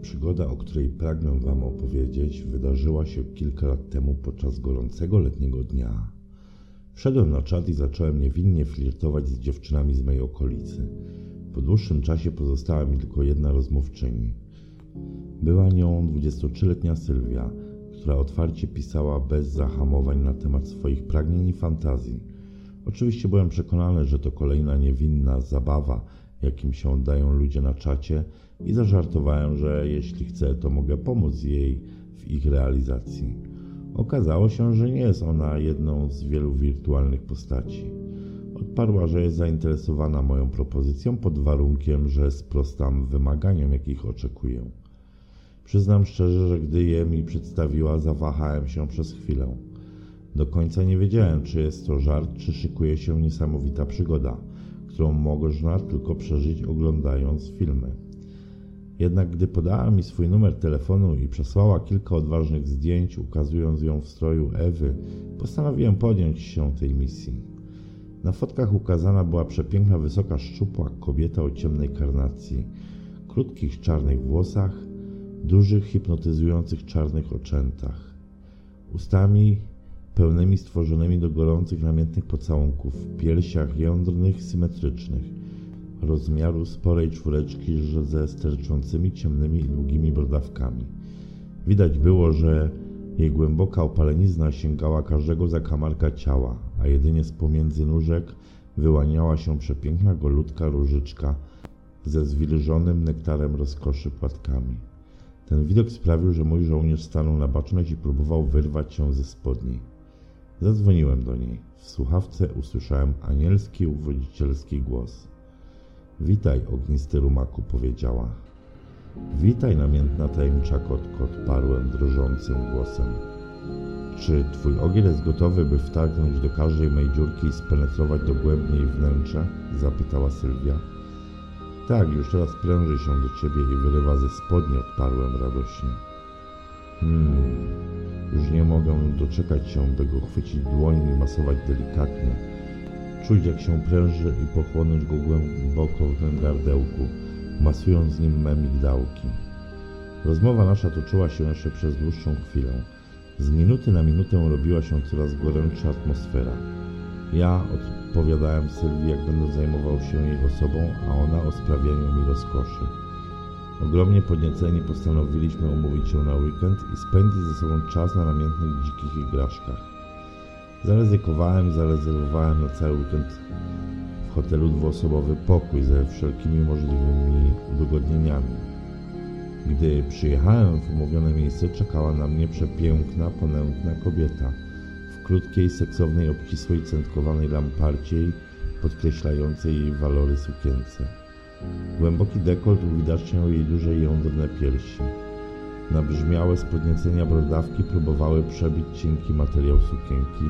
Przygoda, o której pragnę Wam opowiedzieć, wydarzyła się kilka lat temu podczas gorącego letniego dnia. Wszedłem na czat i zacząłem niewinnie flirtować z dziewczynami z mojej okolicy. Po dłuższym czasie pozostała mi tylko jedna rozmówczyni. Była nią 23-letnia Sylwia, która otwarcie pisała bez zahamowań na temat swoich pragnień i fantazji. Oczywiście byłem przekonany, że to kolejna niewinna zabawa, jakim się oddają ludzie na czacie i zażartowałem, że jeśli chce, to mogę pomóc jej w ich realizacji. Okazało się, że nie jest ona jedną z wielu wirtualnych postaci. Odparła, że jest zainteresowana moją propozycją pod warunkiem, że sprostam wymaganiom, jakich oczekuję. Przyznam szczerze, że gdy je mi przedstawiła, zawahałem się przez chwilę. Do końca nie wiedziałem, czy jest to żart, czy szykuje się niesamowita przygoda, którą można tylko przeżyć oglądając filmy. Jednak gdy podała mi swój numer telefonu i przesłała kilka odważnych zdjęć, ukazując ją w stroju Ewy, postanowiłem podjąć się tej misji. Na fotkach ukazana była przepiękna, wysoka, szczupła kobieta o ciemnej karnacji, krótkich czarnych włosach, dużych, hipnotyzujących czarnych oczętach, ustami pełnymi stworzonymi do gorących, namiętnych pocałunków, piersiach jądrnych, symetrycznych, rozmiaru sporej czwóreczki ze sterczącymi ciemnymi i długimi brodawkami. Widać było, że jej głęboka opalenizna sięgała każdego zakamarka ciała, a jedynie z pomiędzy nóżek wyłaniała się przepiękna golutka różyczka ze zwilżonym nektarem rozkoszy płatkami. Ten widok sprawił, że mój żołnierz stanął na baczność i próbował wyrwać się ze spodni. Zadzwoniłem do niej. W słuchawce usłyszałem anielski, uwodzicielski głos. Witaj, ognisty rumaku, powiedziała. Witaj, namiętna tajemnicza kotko, odparłem drżącym głosem. Czy twój ogiel jest gotowy, by wtargnąć do każdej mej dziurki i spenetrować dogłębnie jej wnętrze? zapytała Sylwia. Tak, już teraz pręży się do ciebie i wyrywa ze spodni, odparłem radośnie. Hmm, już nie mogę doczekać się, by go chwycić dłońmi i masować delikatnie. Czuć, jak się pręży i pochłonąć go głęboko w tym gardełku, masując nim me migdałki. Rozmowa nasza toczyła się jeszcze przez dłuższą chwilę. Z minuty na minutę robiła się coraz gorętsza atmosfera. Ja odpowiadałem Sylwii, jak będę zajmował się jej osobą, a ona o sprawianiu mi rozkoszy. Ogromnie podnieceni postanowiliśmy umówić się na weekend i spędzić ze sobą czas na namiętnych dzikich igraszkach. Zaryzykowałem i zarezerwowałem na cały weekend w hotelu dwuosobowy pokój ze wszelkimi możliwymi udogodnieniami. Gdy przyjechałem w umówione miejsce, czekała na mnie przepiękna, ponętna kobieta krótkiej, seksownej, obcisłej, centkowanej lamparcie podkreślającej jej walory sukience. Głęboki dekolt uwidaczniał jej duże jądrne piersi. Nabrzmiałe z podniecenia brodawki próbowały przebić cienki materiał sukienki,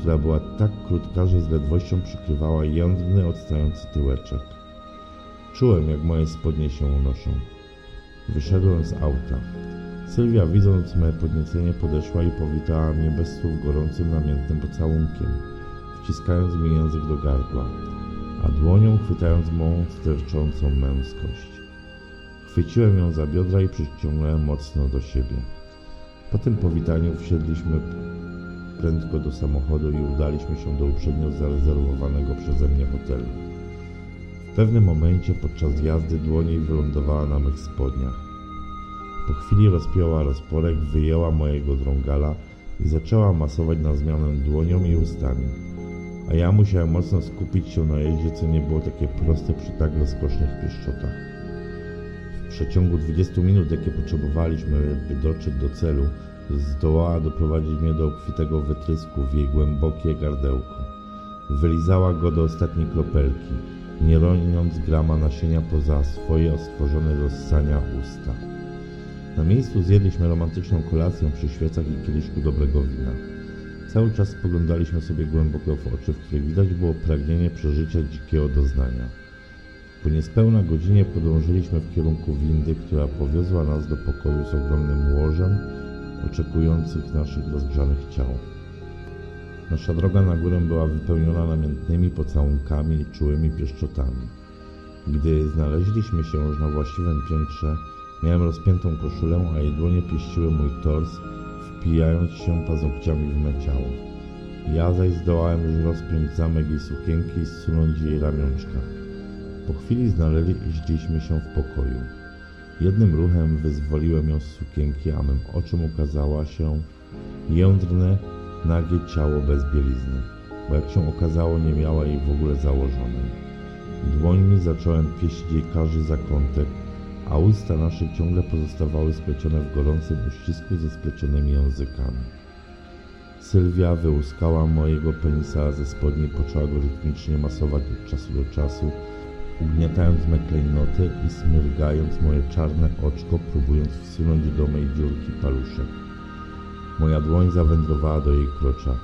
która była tak krótka, że z ledwością przykrywała jądrny, odstający tyłeczek. Czułem, jak moje spodnie się unoszą. Wyszedłem z auta. Sylwia, widząc me podniecenie, podeszła i powitała mnie bez słów gorącym, namiętnym pocałunkiem, wciskając mi język do gardła, a dłonią chwytając mą sterczącą męskość. Chwyciłem ją za biodra i przyciągnąłem mocno do siebie. Po tym powitaniu wsiedliśmy prędko do samochodu i udaliśmy się do uprzednio zarezerwowanego przeze mnie hotelu. W pewnym momencie podczas jazdy dłoń wylądowała na mych spodniach. Po chwili rozpięła rozporek, wyjęła mojego drągala i zaczęła masować na zmianę dłonią i ustami. A ja musiałem mocno skupić się na jeździe, co nie było takie proste przy tak rozkosznych pieszczotach. W przeciągu 20 minut, jakie potrzebowaliśmy, by dotrzeć do celu, zdołała doprowadzić mnie do obfitego wytrysku w jej głębokie gardełko. Wylizała go do ostatniej kropelki, nie roniąc grama nasienia poza swoje stworzone do ssania usta. Na miejscu zjedliśmy romantyczną kolację przy świecach i kieliszku dobrego wina. Cały czas spoglądaliśmy sobie głęboko w oczy, w których widać było pragnienie przeżycia dzikiego doznania. Po niespełna godzinie podążyliśmy w kierunku windy, która powiozła nas do pokoju z ogromnym łożem, oczekujących naszych rozgrzanych ciał. Nasza droga na górę była wypełniona namiętnymi pocałunkami i czułymi pieszczotami. Gdy znaleźliśmy się już na właściwym piętrze, miałem rozpiętą koszulę, a jej dłonie pieściły mój tors, wpijając się paznokciami w me ciało. Ja zaś zdołałem już rozpiąć zamek jej sukienki i zsunąć jej ramionczka. Po chwili znaleźliśmy się w pokoju. Jednym ruchem wyzwoliłem ją z sukienki, a mym oczom ukazała się jędrne, nagie ciało bez bielizny, bo jak się okazało nie miała jej w ogóle założonej. Dłońmi zacząłem pieścić jej każdy zakątek, a usta nasze ciągle pozostawały splecione w gorącym uścisku ze splecionymi językami. Sylwia wyłuskała mojego penisa ze spodni poczęła go rytmicznie masować od czasu do czasu, ugniatając me klejnoty i smyrgając moje czarne oczko, próbując wsunąć do mej dziurki paluszek. Moja dłoń zawędrowała do jej krocza.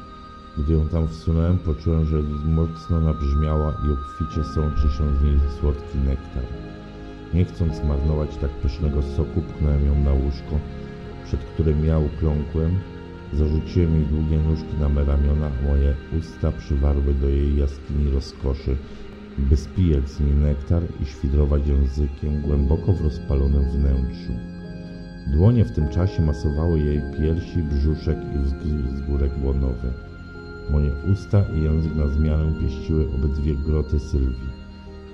Gdy ją tam wsunąłem, poczułem, że mocno nabrzmiała i obficie sączy się z niej słodki nektar. Nie chcąc marnować tak pysznego soku, pchnąłem ją na łóżko, przed którym ja ukląkłem, zarzuciłem jej długie nóżki na me ramiona, moje usta przywarły do jej jaskini rozkoszy, by spijać z niej nektar i świdrować językiem głęboko w rozpalonym wnętrzu. Dłonie w tym czasie masowały jej piersi, brzuszek i wzgórek łonowy. Moje usta i język na zmianę pieściły obydwie groty Sylwii.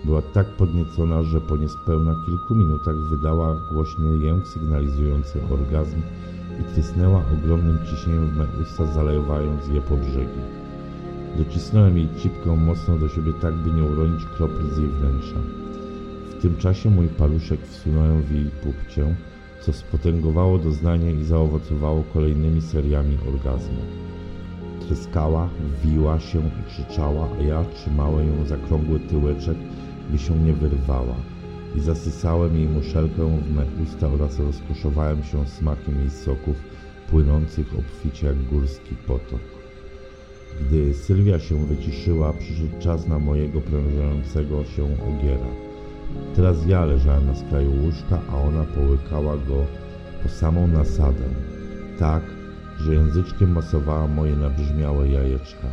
Była tak podniecona, że po niespełna kilku minutach wydała głośny jęk sygnalizujący orgazm i trysnęła ogromnym ciśnieniem w me usta, zalewając je po brzegi. Docisnąłem jej cipkę mocno do siebie tak, by nie uronić kropli z jej wnętrza. W tym czasie mój paluszek wsunąłem w jej pupcię, co spotęgowało doznanie i zaowocowało kolejnymi seriami orgazmu. Tryskała, wiła się i krzyczała, a ja trzymałem ją za krągły tyłeczek, by się nie wyrwała i zasysałem jej muszelkę w me usta oraz rozkoszowałem się smakiem jej soków płynących obficie jak górski potok. Gdy Sylwia się wyciszyła, przyszedł czas na mojego prężającego się ogiera. Teraz ja leżałem na skraju łóżka, a ona połykała go po samą nasadę, tak, że języczkiem masowała moje nabrzmiałe jajeczka.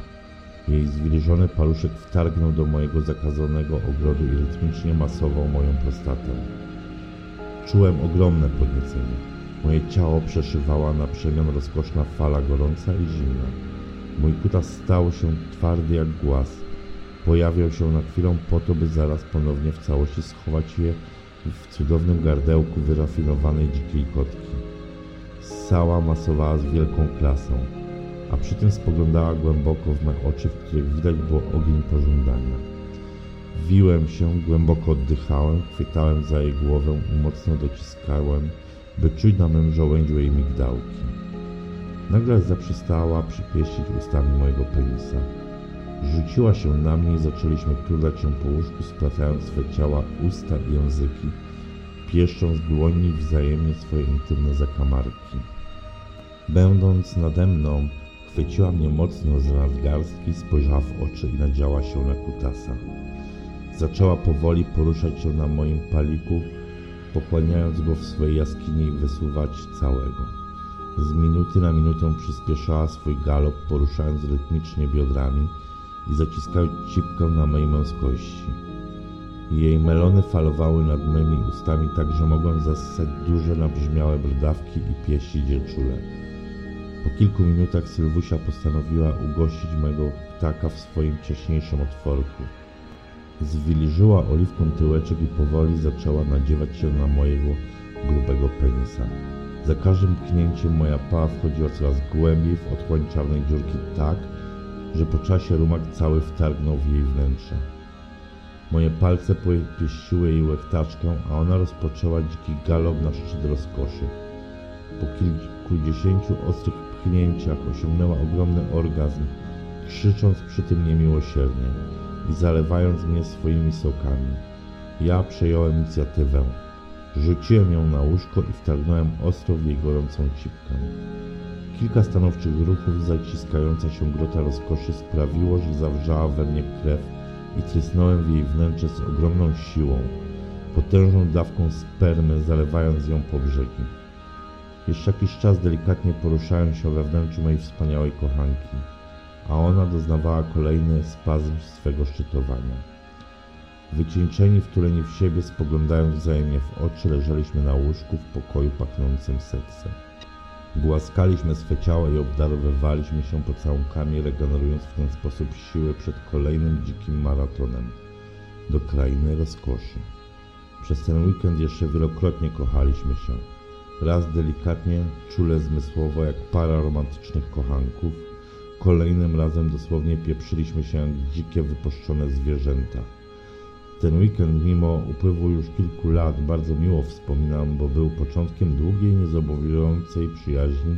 Jej zwilżony paluszek wtargnął do mojego zakazanego ogrodu i rytmicznie masował moją prostatę. Czułem ogromne podniecenie. Moje ciało przeszywała na przemian rozkoszna fala gorąca i zimna. Mój kutas stał się twardy jak głaz. Pojawiał się na chwilę po to, by zaraz ponownie w całości schować je w cudownym gardełku wyrafinowanej dzikiej kotki. Ssała masowała z wielką klasą a przy tym spoglądała głęboko w me oczy, w których widać było ogień pożądania. Wiłem się, głęboko oddychałem, chwytałem za jej głowę i mocno dociskałem, by czuć na mym żołędziu jej migdałki. Nagle zaprzestała przypieścić ustami mojego penisa. Rzuciła się na mnie i zaczęliśmy turlać się po łóżku, splatając swe ciała, usta i języki, pieszcząc dłońmi wzajemnie swoje intymne zakamarki. Będąc nade mną, Chwyciła mnie mocno z nadgarstki, spojrzała w oczy i nadziała się na kutasa. Zaczęła powoli poruszać się na moim paliku, pochłaniając go w swojej jaskini wysuwać całego. Z minuty na minutę przyspieszała swój galop, poruszając rytmicznie biodrami i zaciskając cipkę na mojej męskości. Jej melony falowały nad mymi ustami tak, że mogłem zasysać duże, nabrzmiałe brodawki i pieścić je czule. Po kilku minutach Sylwusia postanowiła ugościć mego ptaka w swoim ciaśniejszym otworku. Zwiliżyła oliwką tyłeczek i powoli zaczęła nadziewać się na mojego grubego penisa. Za każdym pchnięciem moja pała wchodziła coraz głębiej w otchłań czarnej dziurki tak, że po czasie rumak cały wtargnął w jej wnętrze. Moje palce pieściły jej łechtaczkę, a ona rozpoczęła dziki galop na szczyt rozkoszy. Po kilkudziesięciu ostrych pchnięciach osiągnęła ogromny orgazm, krzycząc przy tym niemiłosiernie i zalewając mnie swoimi sokami. Ja przejąłem inicjatywę. Rzuciłem ją na łóżko i wtargnąłem ostro w jej gorącą cipkę. Kilka stanowczych ruchów zaciskająca się grota rozkoszy sprawiło, że zawrzała we mnie krew i trysnąłem w jej wnętrze z ogromną siłą, potężną dawką spermy, zalewając ją po brzegi. Jeszcze jakiś czas delikatnie poruszałem się we wnętrzu mojej wspaniałej kochanki, a ona doznawała kolejny spazm swego szczytowania. Wycieńczeni, wtuleni w siebie, spoglądając wzajemnie w oczy, leżeliśmy na łóżku w pokoju pachnącym seksem. Głaskaliśmy swe ciała i obdarowywaliśmy się pocałunkami, regenerując w ten sposób siły przed kolejnym dzikim maratonem do krainy rozkoszy. Przez ten weekend jeszcze wielokrotnie kochaliśmy się. Raz delikatnie, czule zmysłowo jak para romantycznych kochanków, kolejnym razem dosłownie pieprzyliśmy się jak dzikie, wypuszczone zwierzęta. Ten weekend, mimo upływu już kilku lat, bardzo miło wspominam, bo był początkiem długiej, niezobowiązującej przyjaźni,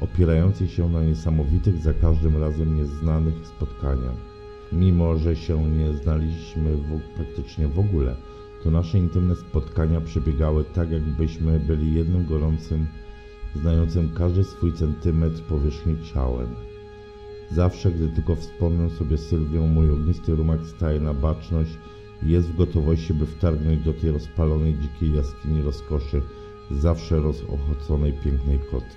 opierającej się na niesamowitych, za każdym razem nieznanych spotkaniach. Mimo, że się nie znaliśmy w, praktycznie w ogóle, to nasze intymne spotkania przebiegały tak, jakbyśmy byli jednym gorącym, znającym każdy swój centymetr powierzchni ciałem. Zawsze, gdy tylko wspomnę sobie Sylwią, mój ognisty rumak staje na baczność jest w gotowości, by wtargnąć do tej rozpalonej dzikiej jaskini rozkoszy, zawsze rozochoconej pięknej kotki.